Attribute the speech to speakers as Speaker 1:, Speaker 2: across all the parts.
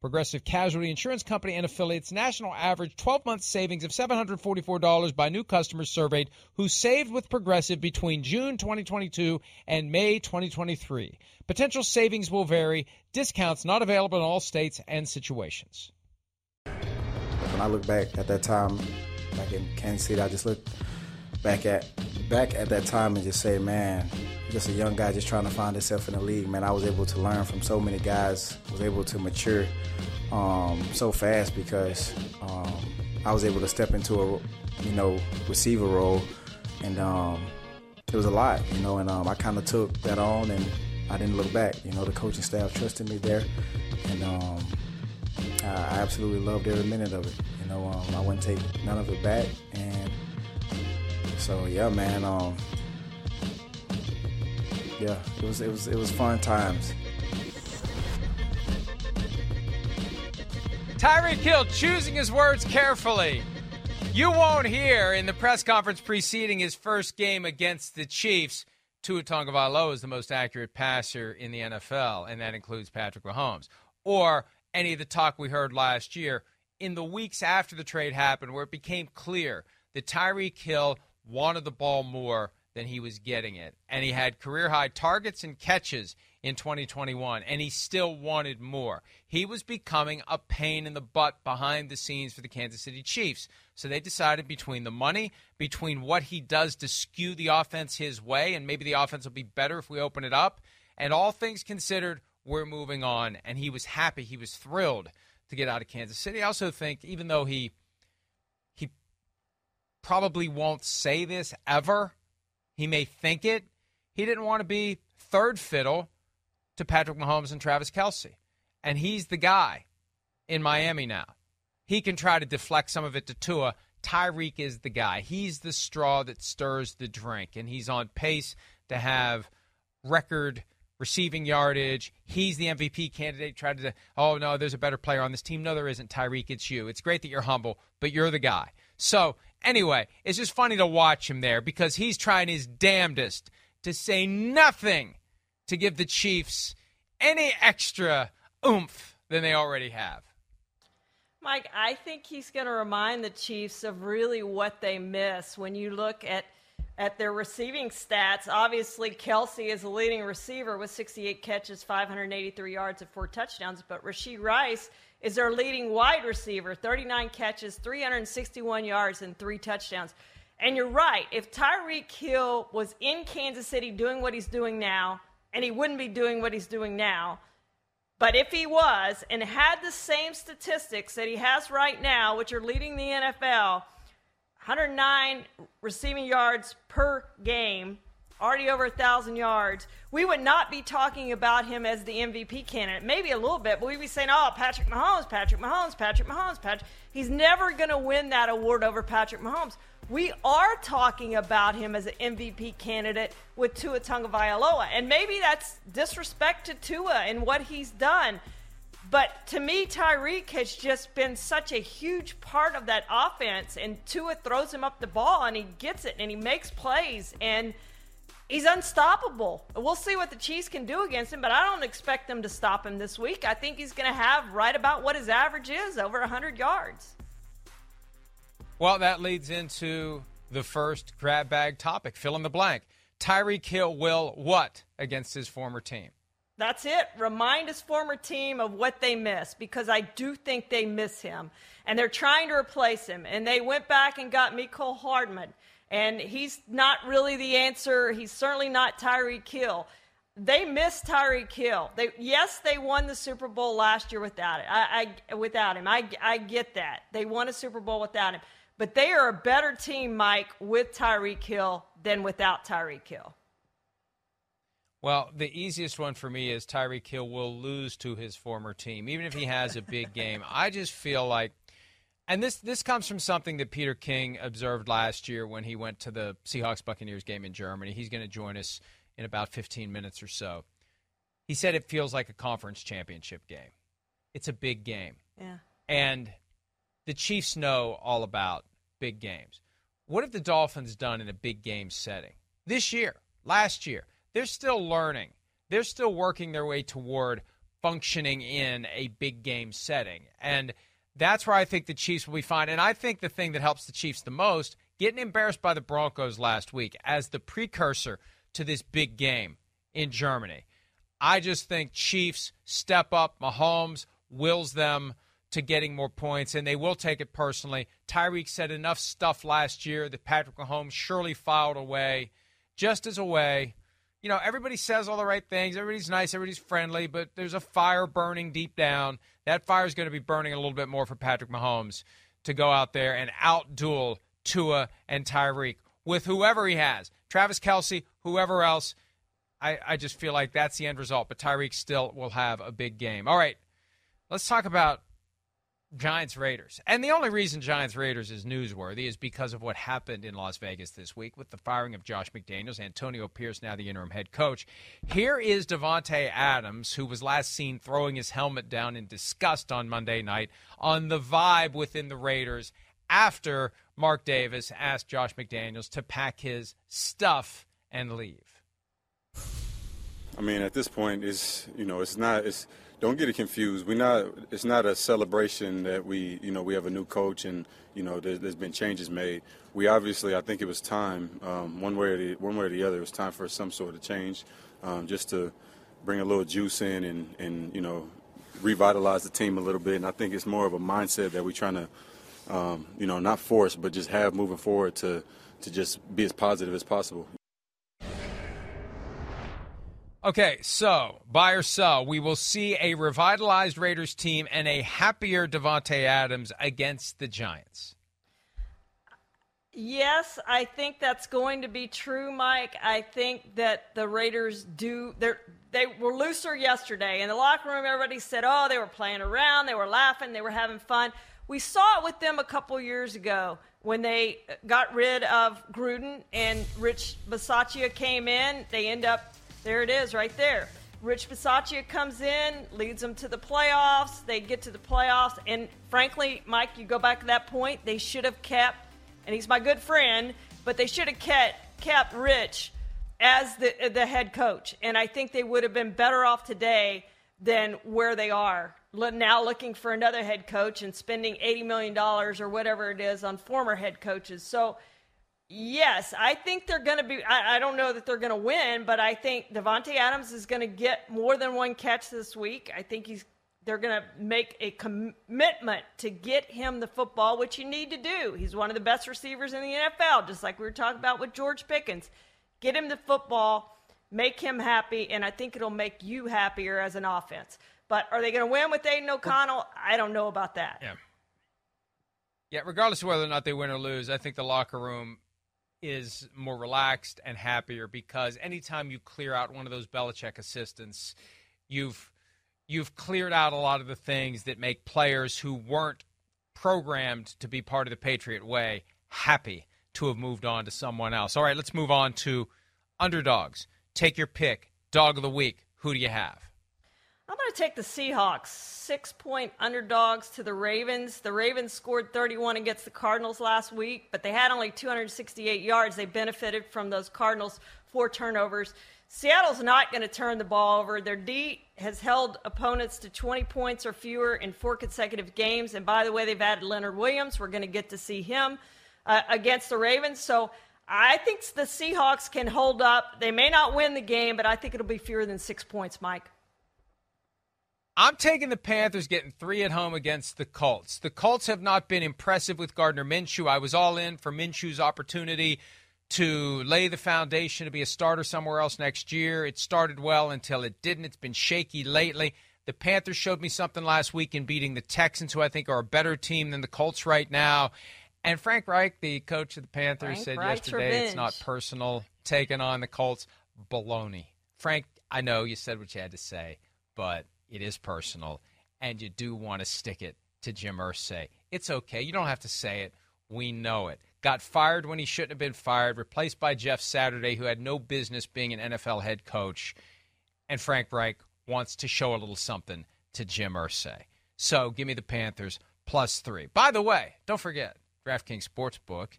Speaker 1: Progressive Casualty Insurance Company and affiliates national average 12 month savings of $744 by new customers surveyed who saved with Progressive between June 2022 and May 2023. Potential savings will vary, discounts not available in all states and situations.
Speaker 2: When I look back at that time, back in Kansas City, I just look back at back at that time and just say, man, just a young guy just trying to find himself in the league, man, I was able to learn from so many guys, was able to mature um, so fast because um, I was able to step into a, you know, receiver role, and um, it was a lot, you know, and um, I kind of took that on, and I didn't look back. You know, the coaching staff trusted me there, and um, I absolutely loved every minute of it. You know, um, I wouldn't take none of it back, and so yeah, man yeah, it was it was it was fun times.
Speaker 1: Tyreek Hill choosing his words carefully. You won't hear in the press conference preceding his first game against the Chiefs, Tua Tagovailoa is the most accurate passer in the NFL, and that includes Patrick Mahomes. Or any of the talk we heard last year in the weeks after the trade happened, where it became clear that Tyreek Hill wanted the ball more than he was getting it. And he had career high targets and catches in 2021, and he still wanted more. He was becoming a pain in the butt behind the scenes for the Kansas City Chiefs. So they decided between the money, between what he does to skew the offense his way, and maybe the offense will be better if we open it up, and all things considered, we're moving on. And he was happy, he was thrilled to get out of Kansas City. I also think, even though he he probably won't say this ever, he may think it. He didn't want to be third fiddle to Patrick Mahomes and Travis Kelce. And he's the guy in Miami now. He can try to deflect some of it to Tua. Tyreek is the guy. He's the straw that stirs the drink, and he's on pace to have record receiving yardage. He's the MVP candidate. Tried to, oh no, there's a better player on this team. No, there isn't. Tyreek, it's you. It's great that you're humble, but you're the guy. So Anyway, it's just funny to watch him there because he's trying his damnedest to say nothing to give the Chiefs any extra oomph than they already have.
Speaker 3: Mike, I think he's going to remind the Chiefs of really what they miss when you look at at their receiving stats. Obviously, Kelce is the leading receiver with 68 catches, 583 yards, and four touchdowns. But Rashee Rice is their leading wide receiver, 39 catches, 361 yards, and three touchdowns. And you're right. If Tyreek Hill was in Kansas City doing what he's doing now, and he wouldn't be doing what he's doing now, but if he was and had the same statistics that he has right now, which are leading the NFL, 109 receiving yards per game, already over a thousand yards, we would not be talking about him as the MVP candidate. Maybe a little bit, but we'd be saying, "Oh, Patrick Mahomes, Patrick Mahomes, Patrick Mahomes, Patrick." He's never going to win that award over Patrick Mahomes. We are talking about him as an MVP candidate with Tua Tagovailoa, and maybe that's disrespect to Tua and what he's done. But to me, Tyreek has just been such a huge part of that offense, and Tua throws him up the ball, and he gets it, and he makes plays, and he's unstoppable. We'll see what the Chiefs can do against him, but I don't expect them to stop him this week. I think he's going to have right about what his average is, over 100 yards.
Speaker 1: Well, that leads into the first grab bag topic. Fill in the blank. Tyreek Hill will what against his former team?
Speaker 3: That's it. Remind his former team of what they missed because I do think they miss him. And they're trying to replace him. And they went back and got Mecole Hardman. And he's not really the answer. He's certainly not Tyreek Hill. They missed Tyreek Hill. They, yes, they won the Super Bowl last year without it. I, I, without him. I, I get that. They won a Super Bowl without him. But they are a better team, Mike, with Tyreek Hill than without Tyreek Hill.
Speaker 1: Well, the easiest one for me is Tyreek Hill will lose to his former team, even if he has a big game. I just feel like, and this this comes from something that Peter King observed last year when he went to the Seahawks Buccaneers game in Germany. He's going to join us in about 15 minutes or so. He said it feels like a conference championship game. It's a big game.
Speaker 3: Yeah.
Speaker 1: And the Chiefs know all about big games. What have the Dolphins done in a big game setting? This year, last year, they're still learning. They're still working their way toward functioning in a big game setting. And that's where I think the Chiefs will be fine. And I think the thing that helps the Chiefs the most, getting embarrassed by the Broncos last week as the precursor to this big game in Germany. I just think Chiefs step up. Mahomes wills them to getting more points, and they will take it personally. Tyreek said enough stuff last year that Patrick Mahomes surely filed away, just as a way. You know, everybody says all the right things. Everybody's nice. Everybody's friendly, but there's a fire burning deep down. That fire is going to be burning a little bit more for Patrick Mahomes to go out there and outduel Tua and Tyreek with whoever he has Travis Kelce, whoever else. I, I just feel like that's the end result, but Tyreek still will have a big game. All right, let's talk about Giants Raiders. And the only reason Giants Raiders is newsworthy is because of what happened in Las Vegas this week with the firing of Josh McDaniels, Antonio Pierce, now the interim head coach. Here is Davante Adams, who was last seen throwing his helmet down in disgust on Monday night on the vibe within the Raiders after Mark Davis asked Josh McDaniels to pack his stuff and leave.
Speaker 4: I mean, at this point, it's you know, it's not it's don't get it confused. We not it's not a celebration that we you know we have a new coach and you know there's, there's been changes made. We obviously I think it was time um, one way or the one way or the other. It was time for some sort of change, um, just to bring a little juice in and and you know revitalize the team a little bit. And I think it's more of a mindset that we're trying to um, you know not force but just have moving forward to to just be as positive as possible.
Speaker 1: Okay, so buy or sell, we will see a revitalized Raiders team and a happier Davante Adams against the Giants.
Speaker 3: Yes, I think that's going to be true, Mike. I think that the Raiders do they were looser yesterday. In the locker room everybody said, "Oh, they were playing around, they were laughing, they were having fun." We saw it with them a couple years ago when they got rid of Gruden and Rich Bisaccia came in. They end up there it is, right there. Rich Bisaccia comes in, leads them to the playoffs. They get to the playoffs, and frankly, Mike, you go back to that point. They should have kept, and he's my good friend, but they should have kept kept Rich as the the head coach, and I think they would have been better off today than where they are now looking for another head coach and spending $80 million or whatever it is on former head coaches. So Yes, I think they're going to be. I, I, don't know that they're going to win, but I think Davante Adams is going to get more than one catch this week. I think he's. They're going to make a commitment to get him the football, which you need to do. He's one of the best receivers in the NFL, just like we were talking about with George Pickens. Get him the football, make him happy, and I think it'll make you happier as an offense. But are they going to win with Aidan O'Connell? I don't know about that.
Speaker 1: Yeah. Yeah, regardless of whether or not they win or lose, I think the locker room is more relaxed and happier because anytime you clear out one of those Belichick assistants, you've you've cleared out a lot of the things that make players who weren't programmed to be part of the Patriot way happy to have moved on to someone else. All right, let's move on to underdogs. Take your pick. Dog of the week. Who do you have?
Speaker 3: I'm going to take the Seahawks, six point underdogs to the Ravens. The Ravens scored 31 against the Cardinals last week, but they had only 268 yards. They benefited from those Cardinals four turnovers. Seattle's not going to turn the ball over. Their D has held opponents to 20 points or fewer in four consecutive games. And by the way, they've added Leonard Williams. We're going to get to see him uh, against the Ravens. So I think the Seahawks can hold up. They may not win the game, but I think it'll be fewer than six points, Mike.
Speaker 1: I'm taking the Panthers getting three at home against the Colts. The Colts have not been impressive with Gardner Minshew. I was all in for Minshew's opportunity to lay the foundation to be a starter somewhere else next year. It started well until it didn't. It's been shaky lately. The Panthers showed me something last week in beating the Texans, who I think are a better team than the Colts right now. And Frank Reich, the coach of the Panthers,
Speaker 3: Frank
Speaker 1: said
Speaker 3: Reich's
Speaker 1: yesterday
Speaker 3: revenge.
Speaker 1: it's not personal taking on the Colts. Baloney. Frank, I know you said what you had to say, but it is personal, and you do want to stick it to Jim Irsay. It's okay. You don't have to say it. We know it. Got fired when he shouldn't have been fired, replaced by Jeff Saturday, who had no business being an NFL head coach. And Frank Reich wants to show a little something to Jim Irsay. So give me the Panthers plus three. By the way, don't forget, DraftKings Sportsbook,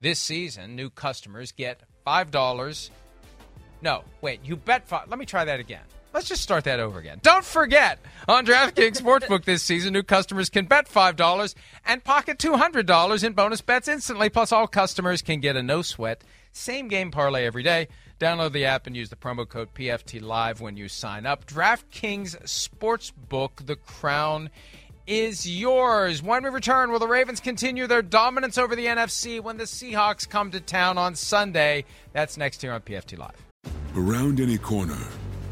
Speaker 1: this season, new customers get $5. No, wait, you bet five. Let me try that again. Let's just start that over again. Don't forget, on DraftKings Sportsbook this season, new customers can bet $5 and pocket $200 in bonus bets instantly. Plus, all customers can get a no sweat, same game parlay every day. Download the app and use the promo code PFT Live when you sign up. DraftKings Sportsbook, the crown is yours. When we return, will the Ravens continue their dominance over the NFC when the Seahawks come to town on Sunday? That's next here on PFT Live.
Speaker 5: Around any corner,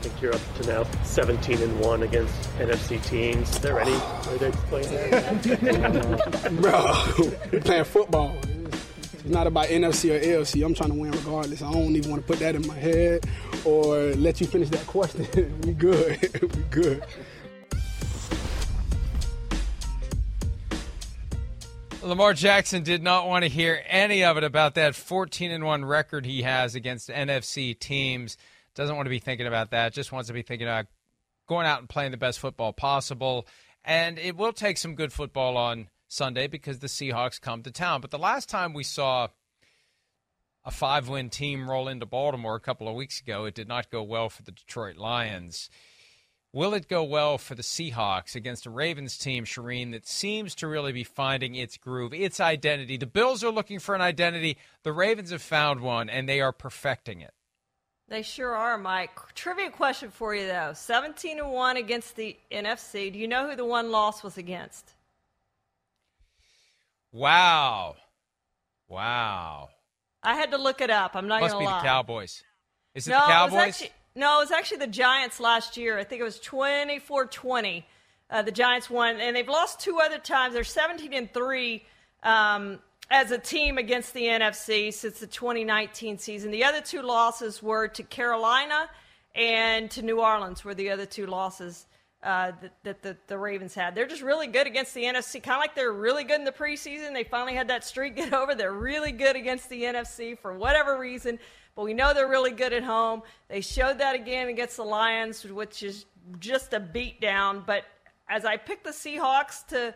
Speaker 6: Think you're up to now 17 and one against NFC teams. Is there any way they play that?
Speaker 7: Bro, we playing football. It's not about NFC or AFC. I'm trying to win regardless. I don't even want to put that in my head or let you finish that question. we good. we good.
Speaker 1: Lamar Jackson did not want to hear any of it about that 14 and 1 record he has against NFC teams. Doesn't want to be thinking about that. Just wants to be thinking about going out and playing the best football possible. And it will take some good football on Sunday because the Seahawks come to town. But the last time we saw a five win team roll into Baltimore a couple of weeks ago, it did not go well for the Detroit Lions. Will it go well for the Seahawks against a Ravens team, Charean, that seems to really be finding its groove, its identity? The Bills are looking for an identity. The Ravens have found one, and they are perfecting it.
Speaker 3: They sure are, Mike. Trivia question for you though: seventeen and one against the NFC. Do you know who the one loss was against?
Speaker 1: Wow. Wow.
Speaker 3: I had to look it up. I'm not
Speaker 1: Must
Speaker 3: gonna
Speaker 1: be
Speaker 3: lie.
Speaker 1: the Cowboys. Is it
Speaker 3: no,
Speaker 1: the Cowboys?
Speaker 3: was actually, no, it was actually the Giants last year. I think it was 24-20. Uh, the Giants won, and they've lost two other times. They're 17 and three um, as a team against the NFC since the 2019 season. The other two losses were to Carolina and to New Orleans, were the other two losses uh, that, that the, the, Ravens had. They're just really good against the NFC, kind of like they're really good in the preseason. They finally had that streak get over. They're really good against the NFC for whatever reason, but we know they're really good at home. They showed that again against the Lions, which is just a beatdown. But as I pick the Seahawks to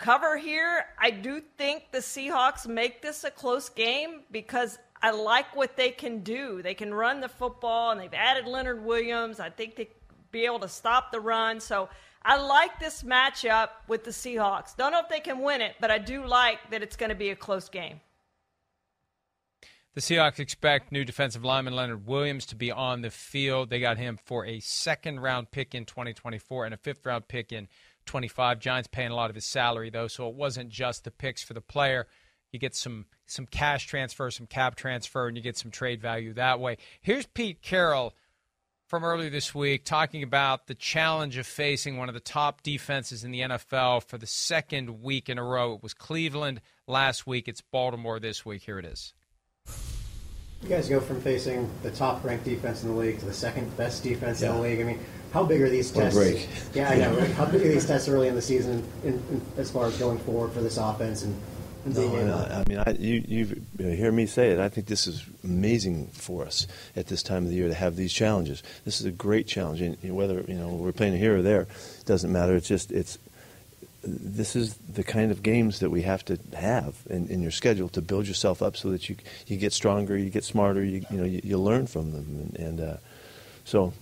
Speaker 3: cover here, I do think the Seahawks make this a close game because I like what they can do. They can run the football, and they've added Leonard Williams. I think they be able to stop the run. So I like this matchup with the Seahawks. Don't know if they can win it, but I do like that it's going to be a close game.
Speaker 1: The Seahawks expect new defensive lineman Leonard Williams to be on the field. They got him for a second round pick in 2024 and a fifth round pick in 25. Giants paying a lot of his salary though, so it wasn't just the picks for the player. You get some some cash transfer, some cap transfer, and you get some trade value that way. Here's Pete Carroll from earlier this week talking about the challenge of facing one of the top defenses in the NFL for the second week in a row. It was Cleveland last week, it's Baltimore this week. Here it is.
Speaker 8: You guys go from facing the top ranked defense in the league to the second best defense yeah. in the league. I mean, how big are these tests?
Speaker 9: break.
Speaker 8: Yeah, I know. Right? How big are these tests early in the season in, in, as far as going forward for this offense and
Speaker 9: no, I, I mean, I, you, you hear me say it. I think this is amazing for us at this time of the year to have these challenges. This is a great challenge, and whether you know we're playing here or there, it doesn't matter. It's just it's this is the kind of games that we have to have in, in your schedule to build yourself up so that you you get stronger, you get smarter, you you know you, you learn from them, and, and uh, so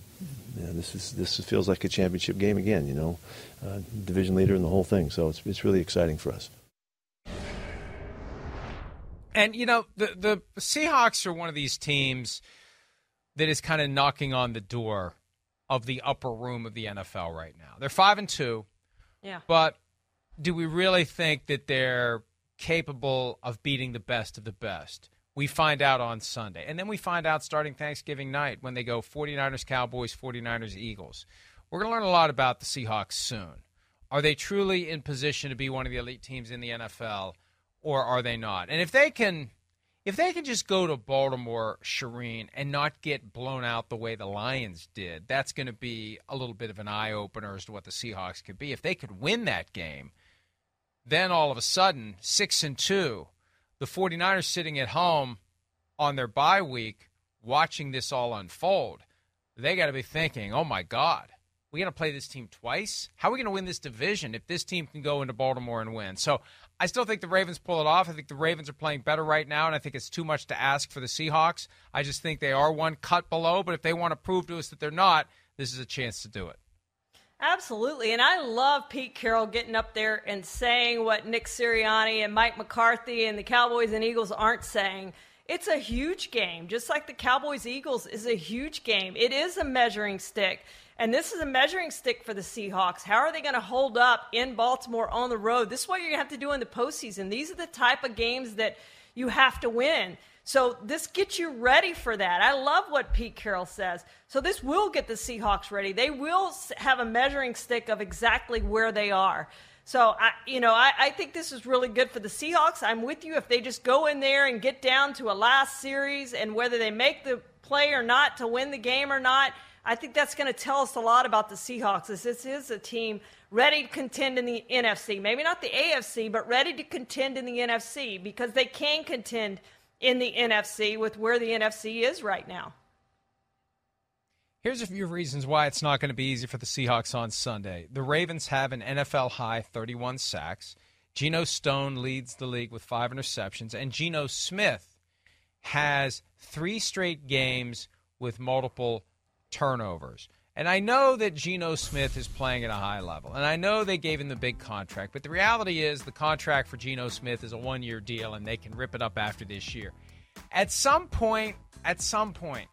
Speaker 9: yeah, this is this feels like a championship game again. You know, uh, division leader and the whole thing. So it's it's really exciting for us.
Speaker 1: And you know, the the Seahawks are one of these teams that is kind of knocking on the door of the upper room of the NFL right now. They're five and two.
Speaker 3: Yeah.
Speaker 1: But do we really think that they're capable of beating the best of the best? We find out on Sunday. And then we find out starting Thanksgiving night when they go 49ers Cowboys, 49ers Eagles. We're going to learn a lot about the Seahawks soon. Are they truly in position to be one of the elite teams in the NFL? or are they not? And if they can if they can just go to Baltimore, Charean, and not get blown out the way the Lions did, that's going to be a little bit of an eye opener as to what the Seahawks could be. If they could win that game, then all of a sudden, 6 and 2, the 49ers sitting at home on their bye week watching this all unfold, they got to be thinking, "Oh my god, we got to play this team twice. How are we going to win this division if this team can go into Baltimore and win? So I still think the Ravens pull it off. I think the Ravens are playing better right now, and I think it's too much to ask for the Seahawks. I just think they are one cut below, but if they want to prove to us that they're not, this is a chance to do it.
Speaker 3: Absolutely. And I love Pete Carroll getting up there and saying what Nick Sirianni and Mike McCarthy and the Cowboys and Eagles aren't saying. It's a huge game, just like the Cowboys Eagles is a huge game. It is a measuring stick. And this is a measuring stick for the Seahawks. How are they going to hold up in Baltimore on the road? This is what you're going to have to do in the postseason. These are the type of games that you have to win. So this gets you ready for that. I love what Pete Carroll says. So this will get the Seahawks ready. They will have a measuring stick of exactly where they are. So I, you know, I, I think this is really good for the Seahawks. I'm with you. If they just go in there and get down to a last series, and whether they make the play or not to win the game or not, I think that's going to tell us a lot about the Seahawks. This is a team ready to contend in the NFC, maybe not the AFC, but ready to contend in the NFC because they can contend in the NFC with where the NFC is right now.
Speaker 1: Here's a few reasons why it's not going to be easy for the Seahawks on Sunday. The Ravens have an NFL high 31 sacks. Geno Stone leads the league with five interceptions, and Geno Smith has three straight games with multiple turnovers. And I know that Geno Smith is playing at a high level, and I know they gave him the big contract, but the reality is the contract for Geno Smith is a one year deal, and they can rip it up after this year. At some point, at some point,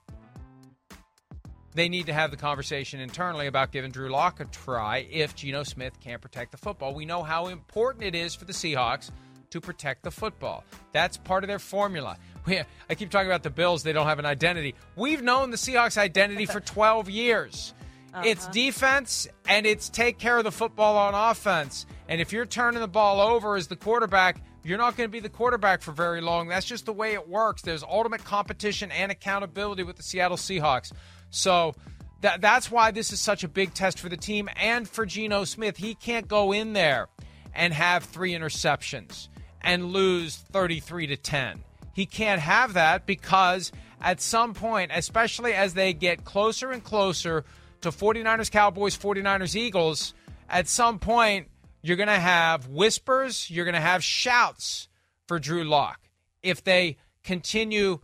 Speaker 1: they need to have the conversation internally about giving Drew Lock a try if Geno Smith can't protect the football. We know how important it is for the Seahawks to protect the football. That's part of their formula. I keep talking about the Bills, they don't have an identity. We've known the Seahawks' identity for 12 years. Uh-huh. It's defense and it's take care of the football on offense. And if you're turning the ball over as the quarterback, you're not going to be the quarterback for very long. That's just the way it works. There's ultimate competition and accountability with the Seattle Seahawks. So that that's why this is such a big test for the team and for Geno Smith. He can't go in there and have three interceptions and lose 33 to 10. He can't have that because at some point, especially as they get closer and closer to 49ers Cowboys, 49ers Eagles, at some point you're going to have whispers, you're going to have shouts for Drew Lock. If they continue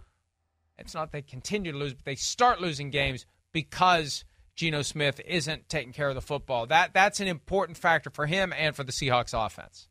Speaker 1: it's not they continue to lose, but they start losing games because Geno Smith isn't taking care of the football. That that's an important factor for him and for the Seahawks offense.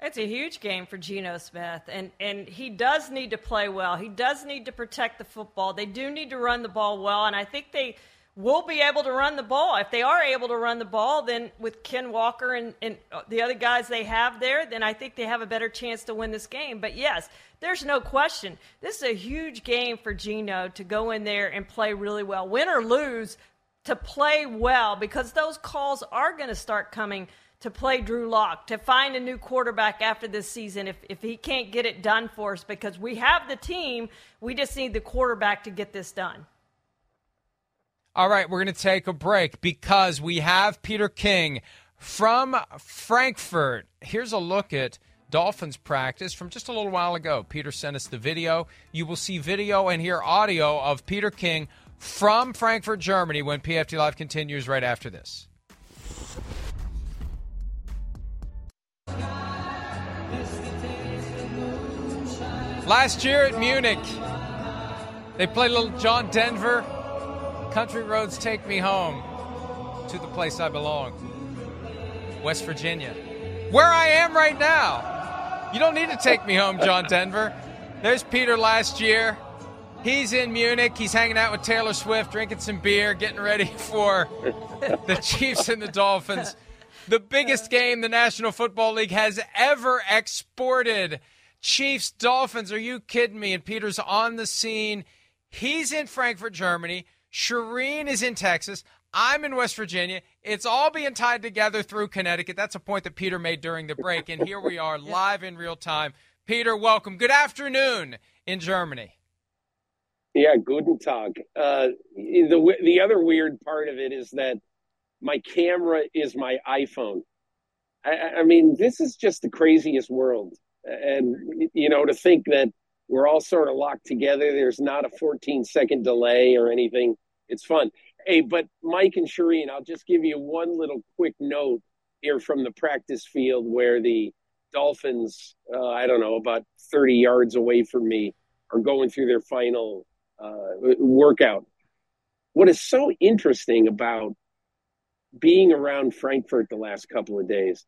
Speaker 3: It's a huge game for Geno Smith, and, and he does need to play well. He does need to protect the football. They do need to run the ball well, and I think they will be able to run the ball. If they are able to run the ball, then with Ken Walker and, and the other guys they have there, then I think they have a better chance to win this game. But yes, there's no question. This is a huge game for Geno to go in there and play really well. Win or lose, to play well because those calls are going to start coming to play Drew Lock, to find a new quarterback after this season if, if he can't get it done for us because we have the team. We just need the quarterback to get this done.
Speaker 1: All right, we're going to take a break because we have Peter King from Frankfurt. Here's a look at Dolphins practice from just a little while ago. Peter sent us the video. You will see video and hear audio of Peter King from Frankfurt, Germany, when PFT Live continues right after this. Last year at Munich, they played a little John Denver Country roads take me home to the place I belong, West Virginia, where I am right now. You don't need to take me home, John Denver. There's Peter last year. He's in Munich. He's hanging out with Taylor Swift, drinking some beer, getting ready for the Chiefs and the Dolphins. The biggest game the National Football League has ever exported. Chiefs, Dolphins, are you kidding me? And Peter's on the scene. He's in Frankfurt, Germany. Charean is in Texas. I'm in West Virginia. It's all being tied together through Connecticut. That's a point that Peter made during the break. And here we are live in real time. Peter, welcome. Good afternoon in Germany.
Speaker 10: Yeah, guten Tag. Uh, the, the other weird part of it is that my camera is my iPhone. I, I mean, this is just the craziest world. And, you know, to think that we're all sort of locked together, there's not a 14 second delay or anything it's fun. Hey, but Mike and Charean, I'll just give you one little quick note here from the practice field where the Dolphins, uh, I don't know, about 30 yards away from me, are going through their final uh, workout. What is so interesting about being around Frankfurt the last couple of days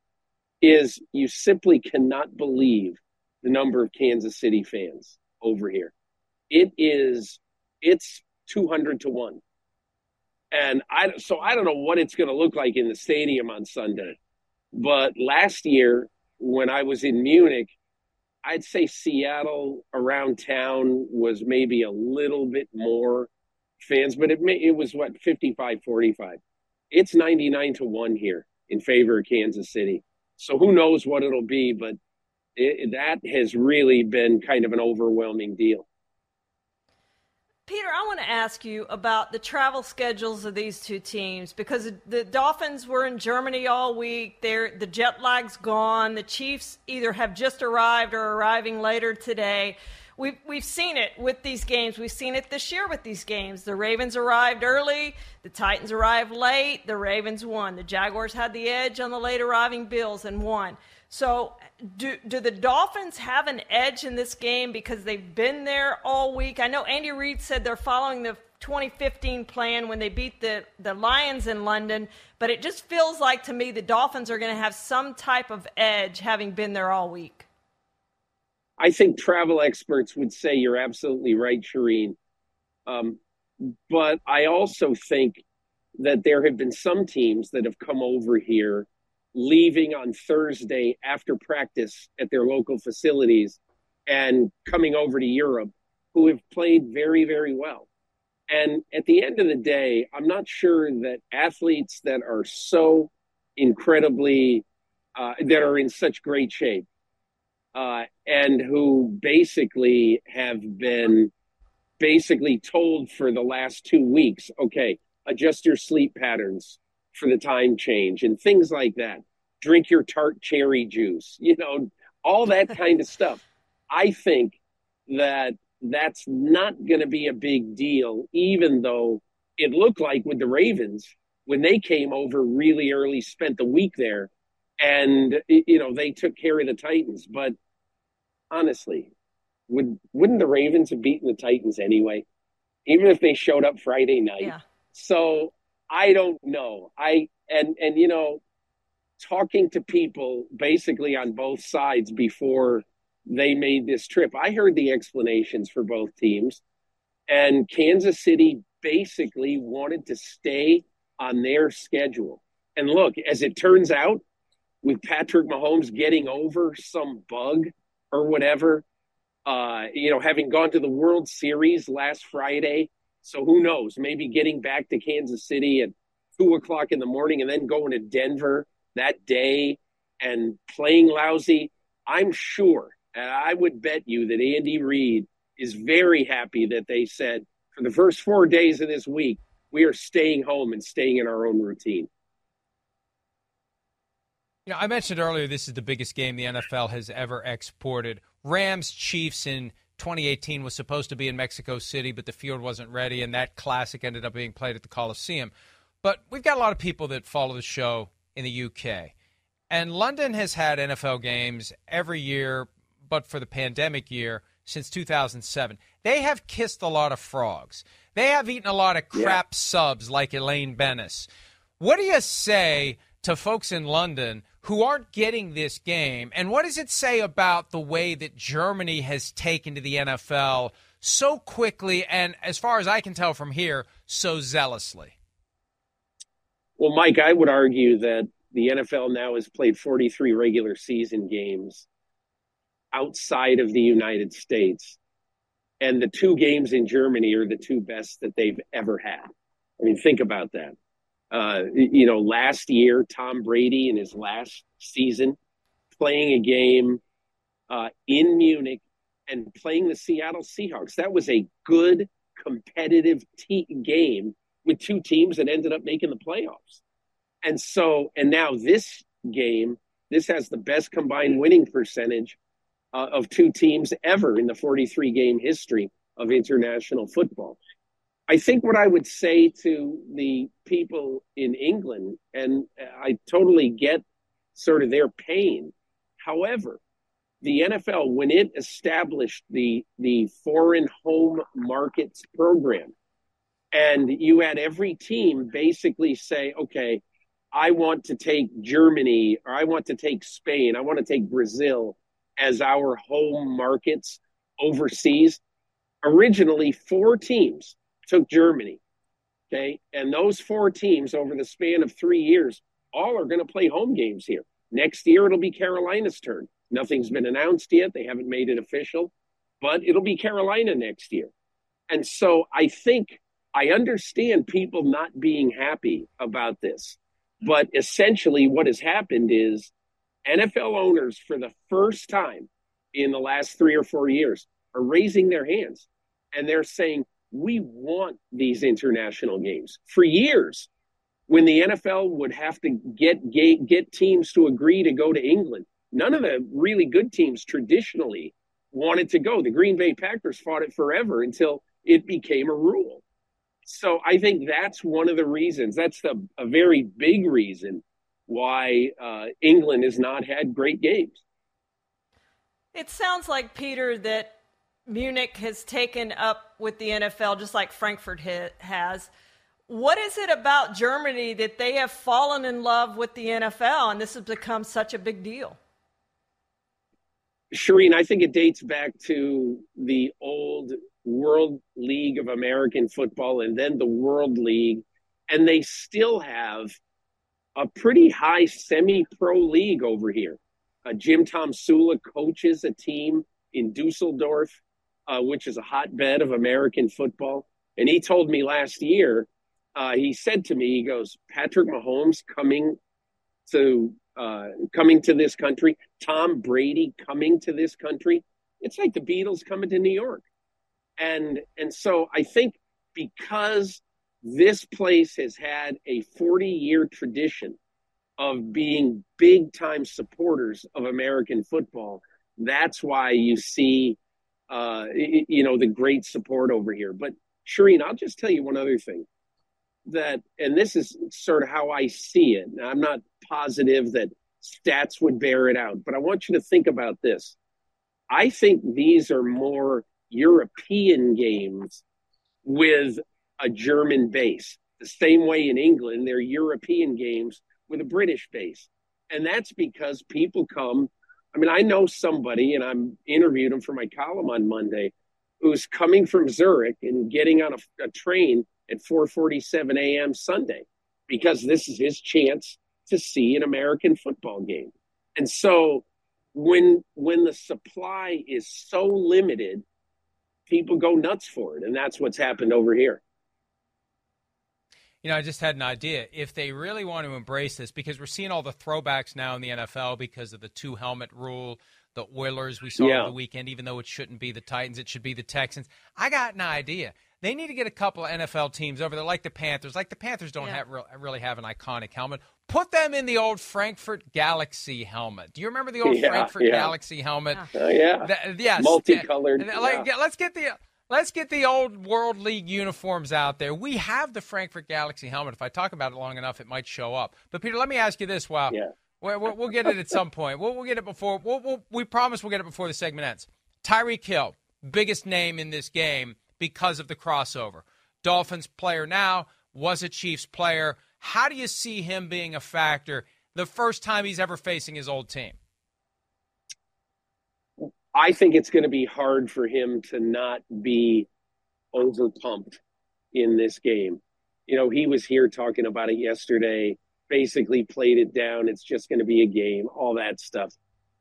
Speaker 10: is you simply cannot believe the number of Kansas City fans over here. It is, it's 200 to 1. And I so I don't know what it's going to look like in the stadium on Sunday. But last year when I was in Munich, I'd say Seattle around town was maybe a little bit more fans, but it it was what 55 45. It's 99 to 1 here in favor of Kansas City. So who knows what it'll be, but it, that has really been kind of an overwhelming deal.
Speaker 3: Peter, I want to ask you about the travel schedules of these two teams because the Dolphins were in Germany all week. They're, the jet lag's gone. The Chiefs either have just arrived or arriving later today. We've, we've seen it with these games. We've seen it this year with these games. The Ravens arrived early, the Titans arrived late, the Ravens won. The Jaguars had the edge on the late arriving Bills and won. So, do, do the Dolphins have an edge in this game because they've been there all week? I know Andy Reid said they're following the 2015 plan when they beat the, the Lions in London, but it just feels like to me the Dolphins are going to have some type of edge having been there all week.
Speaker 10: I think travel experts would say you're absolutely right, Charean. Um, but I also think that there have been some teams that have come over here leaving on Thursday after practice at their local facilities and coming over to Europe who have played very, very well. And at the end of the day, I'm not sure that athletes that are so incredibly, uh, that are in such great shape, uh, and who basically have been basically told for the last two weeks, okay, adjust your sleep patterns for the time change and things like that. Drink your tart cherry juice, you know, all that kind of stuff. I think that that's not going to be a big deal, even though it looked like with the Ravens, when they came over really early, spent the week there, and, you know, they took care of the Titans. But honestly, would, wouldn't the Ravens have beaten the Titans anyway? Even if they showed up Friday night.
Speaker 3: Yeah.
Speaker 10: So I don't know. I, and, and, you know, talking to people basically on both sides before they made this trip. I heard the explanations for both teams, and Kansas City basically wanted to stay on their schedule. And look, as it turns out, with Patrick Mahomes getting over some bug or whatever, uh, you know, having gone to the World Series last Friday. So who knows? Maybe getting back to Kansas City at two o'clock in the morning and then going to Denver that day and playing lousy. I'm sure and I would bet you that Andy Reid is very happy that they said for the first four days of this week, we are staying home and staying in our own routine.
Speaker 1: You know, I mentioned earlier this is the biggest game the NFL has ever exported. Rams Chiefs in 2018 was supposed to be in Mexico City, but the field wasn't ready, and that classic ended up being played at the Coliseum. But we've got a lot of people that follow the show in the UK. And London has had NFL games every year but for the pandemic year since 2007. They have kissed a lot of frogs. They have eaten a lot of crap yeah. subs like Elaine Benes. What do you say to folks in London who aren't getting this game? And what does it say about the way that Germany has taken to the NFL so quickly and, as far as I can tell from here, so zealously?
Speaker 10: Well, Mike, I would argue that the NFL now has played 43 regular season games outside of the United States. And the two games in Germany are the two best that they've ever had. I mean, think about that. Uh, you know, last year, Tom Brady in his last season playing a game uh, in Munich and playing the Seattle Seahawks. That was a good competitive game with two teams that ended up making the playoffs. And so, and now this game, this has the best combined winning percentage uh, of two teams ever in the 43 game history of international football. I think what I would say to the people in England, and I totally get sort of their pain. However, the NFL, when it established the the foreign home markets program, and you had every team basically say, okay, I want to take Germany, or I want to take Spain, I want to take Brazil, as our home markets overseas. Originally, four teams took Germany. Okay. And those four teams over the span of three years, all are going to play home games here. Next year, it'll be Carolina's turn. Nothing's been announced yet. They haven't made it official, but it'll be Carolina next year. And so I think I understand people not being happy about this. But essentially, what has happened is NFL owners, for the first time in the last three or four years, are raising their hands and they're saying, We want these international games. For years, when the NFL would have to get, get, get teams to agree to go to England, none of the really good teams traditionally wanted to go. The Green Bay Packers fought it forever until it became a rule. So I think that's one of the reasons. That's the, a very big reason why uh, England has not had great games.
Speaker 3: It sounds like, Peter, that Munich has taken up with the NFL just like Frankfurt has. What is it about Germany that they have fallen in love with the NFL and this has become such a big deal?
Speaker 10: Charean, I think it dates back to the old World League of American Football and then the World League. And they still have a pretty high semi-pro league over here. Uh, Jim Tomsula coaches a team in Dusseldorf, uh, which is a hotbed of American football. And he told me last year, uh, he said to me, he goes, Patrick Mahomes coming to uh, coming to this country, Tom Brady coming to this country. It's like the Beatles coming to New York. And and so I think because this place has had a 40 year tradition of being big time supporters of American football, that's why you see uh, you know the great support over here. But Charean, I'll just tell you one other thing that, and this is sort of how I see it. I'm not positive that stats would bear it out, but I want you to think about this. I think these are more European games with a German base. The same way in England, they're European games with a British base. And that's because people come. I mean, I know somebody, and I'm interviewed him for my column on Monday, who's coming from Zurich and getting on a, a train at 4:47 a.m. Sunday because this is his chance to see an American football game. And so when when the supply is so limited, people go nuts for it, and that's what's happened over here.
Speaker 1: You know, I just had an idea. If they really want to embrace this, because we're seeing all the throwbacks now in the NFL because of the two helmet rule, the Oilers we saw yeah. over the weekend, even though it shouldn't be the Titans, it should be the Texans. I got an idea. They need to get a couple of NFL teams over there, like the Panthers. Like the Panthers don't yeah. have really have an iconic helmet. Put them in the old Frankfurt Galaxy helmet. Do you remember the old yeah, Frankfurt yeah. Galaxy helmet?
Speaker 10: Uh, yeah,
Speaker 1: the, yes,
Speaker 10: multicolored.
Speaker 1: Like, let's get the let's get the old World League uniforms out there. We have the Frankfurt Galaxy helmet. If I talk about it long enough, it might show up. But Peter, let me ask you this: Wow,
Speaker 10: yeah.
Speaker 1: we'll, we'll, get it at some point. We'll, we'll get it before. We'll, we'll, we promise we'll get it before the segment ends. Tyreek Hill, biggest name in this game because of the crossover. Dolphins player now, was a Chiefs player. How do you see him being a factor the first time he's ever facing his old team?
Speaker 10: I think it's going to be hard for him to not be overpumped in this game. You know, he was here talking about it yesterday, basically played it down. It's just going to be a game, all that stuff.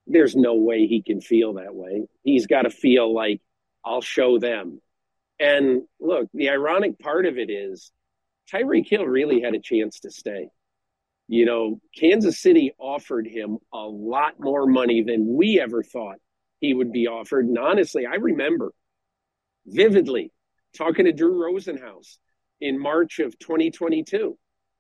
Speaker 10: There's no way he can feel that way. He's got to feel like, I'll show them. And look, the ironic part of it is Tyreek Hill really had a chance to stay. You know, Kansas City offered him a lot more money than we ever thought he would be offered. And honestly, I remember vividly talking to Drew Rosenhaus in March of 2022.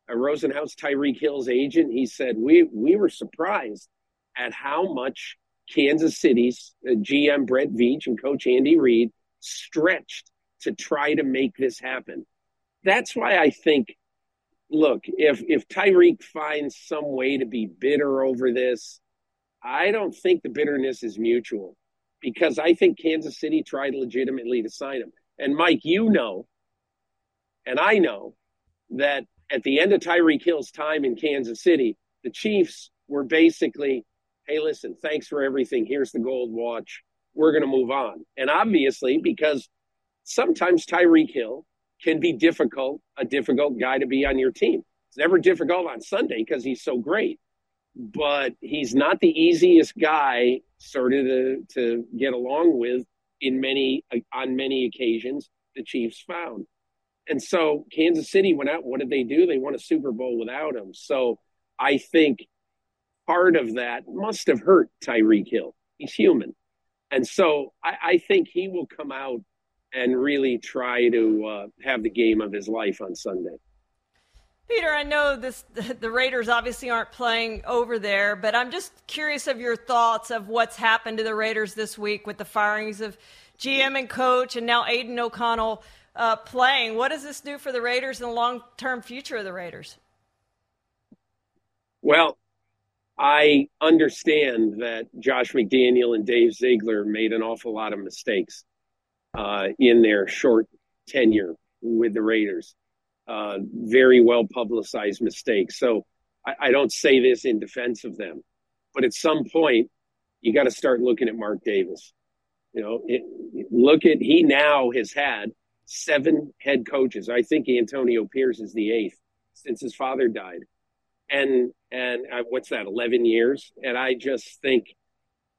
Speaker 10: A Rosenhaus, Tyreek Hill's agent, he said, we, we were surprised at how much Kansas City's uh, GM Brett Veach and coach Andy Reid stretched to try to make this happen. That's why I think, look, if if Tyreek finds some way to be bitter over this, I don't think the bitterness is mutual because I think Kansas City tried legitimately to sign him. And Mike, you know, and I know that at the end of Tyreek Hill's time in Kansas City, the Chiefs were basically, hey, listen, thanks for everything. Here's the gold watch. We're going to move on. And obviously, because sometimes Tyreek Hill can be difficult, a difficult guy to be on your team. It's never difficult on Sunday because he's so great, but he's not the easiest guy sort of to, to get along with in many on many occasions the Chiefs found. And so Kansas City went out. What did they do? They won a Super Bowl without him. So I think part of that must have hurt Tyreek Hill. He's human. And so I, I think he will come out and really try to uh, have the game of his life on Sunday.
Speaker 3: Peter, I know this the Raiders obviously aren't playing over there, but I'm just curious of your thoughts of what's happened to the Raiders this week with the firings of GM and coach and now Aidan O'Connell uh, playing. What does this do for the Raiders and the long-term future of the Raiders?
Speaker 10: Well, I understand that Josh McDaniel and Dave Ziegler made an awful lot of mistakes uh, in their short tenure with the Raiders. Uh, very well publicized mistakes. So I, I, don't say this in defense of them, but at some point, you got to start looking at Mark Davis. You know, it, look at he now has had seven head coaches. I think Antonio Pierce is the eighth since his father died, and and uh, what's that? Eleven years, and I just think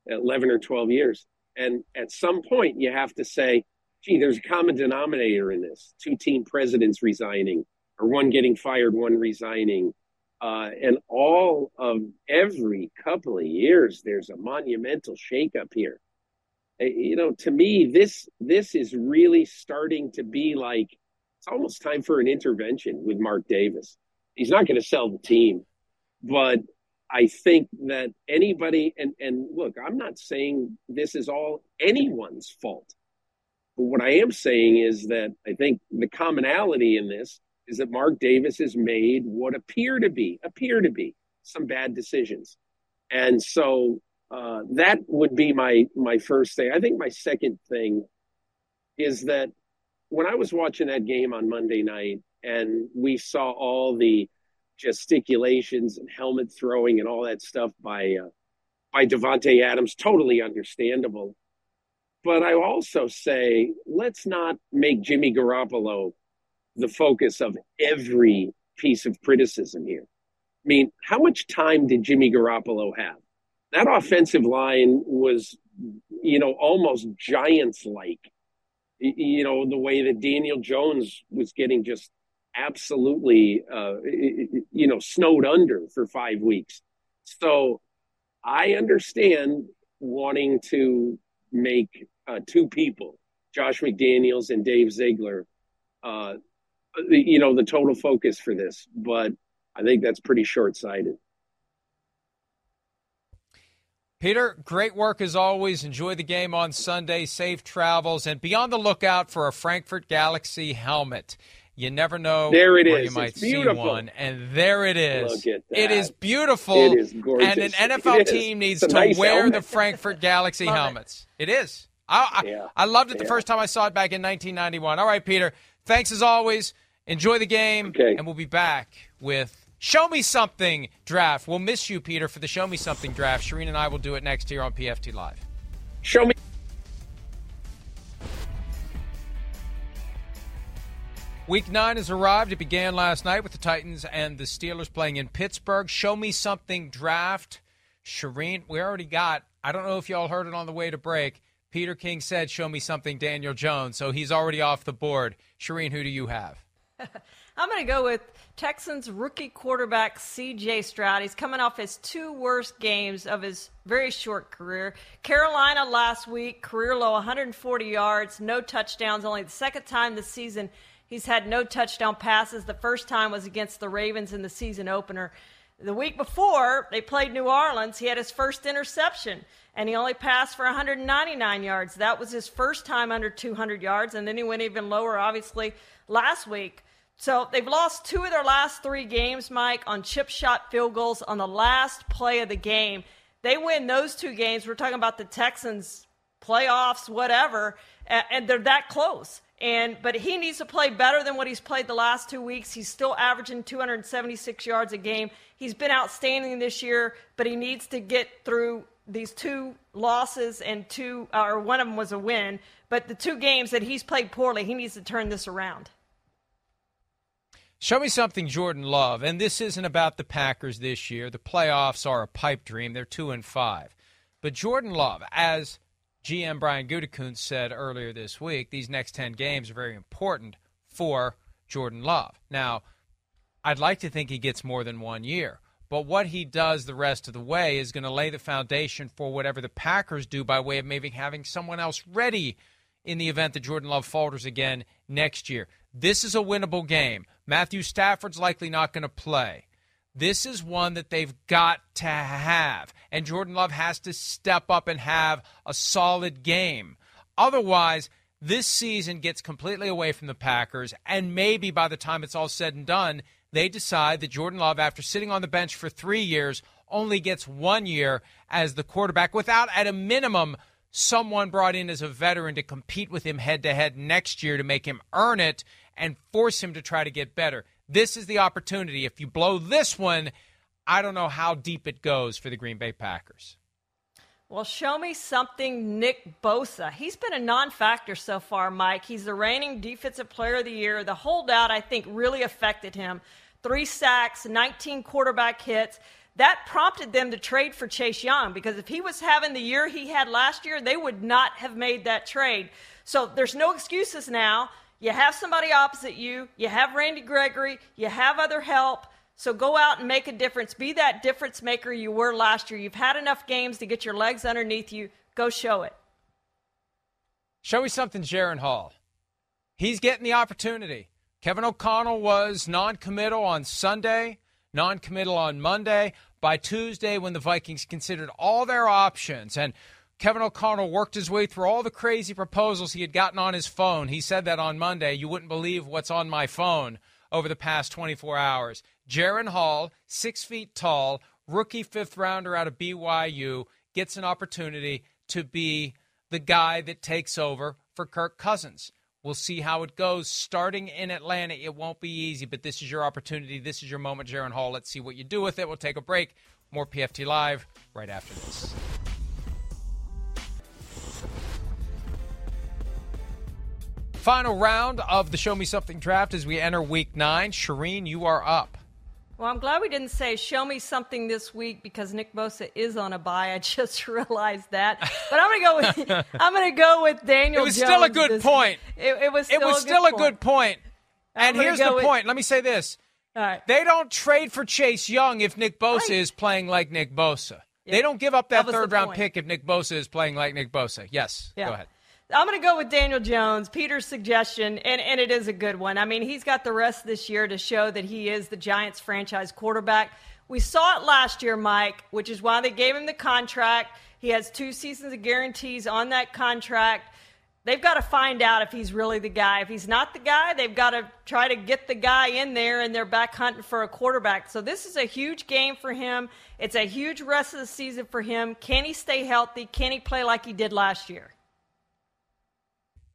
Speaker 10: eleven or twelve years. And at some point, you have to say, gee, there's a common denominator in this two team presidents resigning, or one getting fired, one resigning. Uh, and all of every couple of years, there's a monumental shakeup here. Uh, you know, to me, this this is really starting to be like it's almost time for an intervention with Mark Davis. He's not going to sell the team, but I think that anybody and and look, I'm not saying this is all anyone's fault. But what I am saying is that I think the commonality in this is that Mark Davis has made what appear to be appear to be some bad decisions, and so uh, that would be my my first thing. I think my second thing is that when I was watching that game on Monday night and we saw all the gesticulations and helmet throwing and all that stuff by uh, by Davante Adams, totally understandable. But I also say let's not make Jimmy Garoppolo the focus of every piece of criticism here. I mean, how much time did Jimmy Garoppolo have? That offensive line was, you know, almost Giants like. You know, the way that Daniel Jones was getting just absolutely, uh, you know, snowed under for five weeks. So I understand wanting to make uh, two people, Josh McDaniels and Dave Ziegler, uh, you know, the total focus for this. But I think that's pretty short sighted.
Speaker 1: Peter, great work as always. Enjoy the game on Sunday. Safe travels and be on the lookout for a Frankfurt Galaxy helmet. You never know
Speaker 10: there it
Speaker 1: where
Speaker 10: is.
Speaker 1: you might
Speaker 10: it's
Speaker 1: see one, and there it is.
Speaker 10: Look at that.
Speaker 1: It is beautiful.
Speaker 10: It is gorgeous.
Speaker 1: And an NFL team needs to
Speaker 10: nice
Speaker 1: wear
Speaker 10: helmet.
Speaker 1: the Frankfurt Galaxy
Speaker 3: it.
Speaker 1: helmets. It is. I, I,
Speaker 10: Yeah.
Speaker 1: I loved it the
Speaker 10: Yeah.
Speaker 1: first time I saw it back in 1991. All right, Peter. Thanks as always. Enjoy the game,
Speaker 10: Okay.
Speaker 1: and we'll be back with Show Me Something draft. We'll miss you, Peter, for the Show Me Something draft. Charean and I will do it next here on PFT Live.
Speaker 10: Show me.
Speaker 1: Week nine has arrived. It began last night with the Titans and the Steelers playing in Pittsburgh. Show me something draft. Charean, we already got, I don't know if y'all heard it on the way to break. Peter King said, Show me something Daniel Jones. So he's already off the board. Charean, who do you have?
Speaker 3: I'm going to go with Texans rookie quarterback C.J. Stroud. He's coming off his two worst games of his very short career. Carolina last week, career low 140 yards, no touchdowns. Only the second time this season he's had no touchdown passes. The first time was against the Ravens in the season opener. The week before, they played New Orleans. He had his first interception, and he only passed for 199 yards. That was his first time under 200 yards, and then he went even lower, obviously, last week. So they've lost two of their last three games, Mike, on chip shot field goals on the last play of the game. They win those two games. We're talking about the Texans playoffs, whatever, and they're that close. And but he needs to play better than what he's played the last two weeks. He's still averaging 276 yards a game. He's been outstanding this year, but he needs to get through these two losses and two, uh, or one of them was a win. But the two games that he's played poorly, he needs to turn this around.
Speaker 1: Show me something Jordan Love. And this isn't about the Packers this year. The playoffs are a pipe dream. They're two and five. But Jordan Love, as GM Brian Gutekunst said earlier this week, these next 10 games are very important for Jordan Love. Now, I'd like to think he gets more than one year. But what he does the rest of the way is going to lay the foundation for whatever the Packers do by way of maybe having someone else ready in the event that Jordan Love falters again next year. This is a winnable game. Matthew Stafford's likely not going to play. This is one that they've got to have. And Jordan Love has to step up and have a solid game. Otherwise, this season gets completely away from the Packers, and maybe by the time it's all said and done, they decide that Jordan Love, after sitting on the bench for three years, only gets one year as the quarterback without, at a minimum, someone brought in as a veteran to compete with him head to head next year to make him earn it and force him to try to get better. This is the opportunity. If you blow this one, I don't know how deep it goes for the Green Bay Packers.
Speaker 3: Well, show me something, Nick Bosa. He's been a non factor so far, Mike. He's the reigning Defensive Player of the Year. The holdout, I think, really affected him. Three sacks, 19 quarterback hits. That prompted them to trade for Chase Young because if he was having the year he had last year, they would not have made that trade. So there's no excuses now. You have somebody opposite you, you have Randy Gregory, you have other help. So go out and make a difference. Be that difference maker you were last year. You've had enough games to get your legs underneath you. Go show it.
Speaker 1: Show me something, Jaren Hall. He's getting the opportunity. Kevin O'Connell was non committal on Sunday, non committal on Monday. By Tuesday, when the Vikings considered all their options, and Kevin O'Connell worked his way through all the crazy proposals he had gotten on his phone. He said that on Monday. You wouldn't believe what's on my phone over the past 24 hours. Jaren Hall, six feet tall, rookie fifth rounder out of BYU, gets an opportunity to be the guy that takes over for Kirk Cousins. We'll see how it goes. Starting in Atlanta, it won't be easy, but this is your opportunity. This is your moment, Jaren Hall. Let's see what you do with it. We'll take a break. More PFT Live right after this. Final round of the Show Me Something draft as we enter week nine. Charean, you are up.
Speaker 3: Well, I'm glad we didn't say show me something this week because Nick Bosa is on a bye. I just realized that. But I'm gonna go with I'm gonna go with Daniel.
Speaker 1: It was
Speaker 3: Jones
Speaker 1: still a good
Speaker 3: this-
Speaker 1: point.
Speaker 3: It, it was still
Speaker 1: it was
Speaker 3: a
Speaker 1: still
Speaker 3: good
Speaker 1: a good point. And here's the
Speaker 3: with-
Speaker 1: point. Let me say this.
Speaker 3: All right.
Speaker 1: They don't trade for Chase Young if Nick Bosa is playing like Nick Bosa. They don't give up that,
Speaker 3: That
Speaker 1: third round
Speaker 3: point.
Speaker 1: pick if Nick Bosa is playing like Nick Bosa. Yes.
Speaker 3: Yeah.
Speaker 1: Go ahead.
Speaker 3: I'm going to go with Daniel Jones, Peter's suggestion, and, and it is a good one. I mean, he's got the rest of this year to show that he is the Giants franchise quarterback. We saw it last year, Mike, which is why they gave him the contract. He has two seasons of guarantees on that contract. They've got to find out if he's really the guy. If he's not the guy, they've got to try to get the guy in there, and they're back hunting for a quarterback. So this is a huge game for him. It's a huge rest of the season for him. Can he stay healthy? Can he play like he did last year?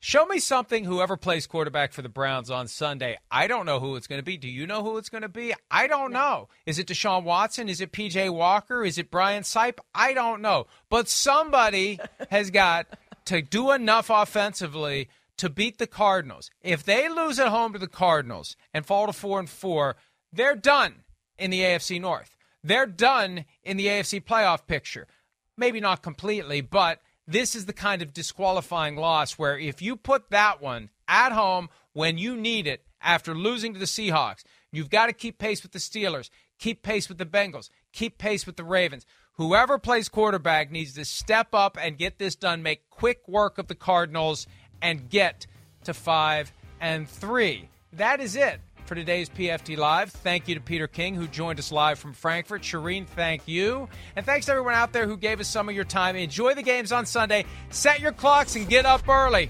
Speaker 1: Show me something, whoever plays quarterback for the Browns on Sunday. I don't know who it's going to be. Do you know who it's going to be? I don't know. Is it Deshaun Watson? Is it PJ Walker? Is it Brian Sipe? I don't know. But somebody has got to do enough offensively to beat the Cardinals. If they lose at home to the Cardinals and fall to 4 and 4, they're done in the AFC North. They're done in the AFC playoff picture. Maybe not completely, but this is the kind of disqualifying loss where if you put that one at home when you need it after losing to the Seahawks, you've got to keep pace with the Steelers, keep pace with the Bengals, keep pace with the Ravens. Whoever plays quarterback needs to step up and get this done, make quick work of the Cardinals, and get to 5 and 3. That is it for today's PFT Live. Thank you to Peter King, who joined us live from Frankfurt. Charean, thank you. And thanks everyone out there who gave us some of your time. Enjoy the games on Sunday. Set your clocks and get up early.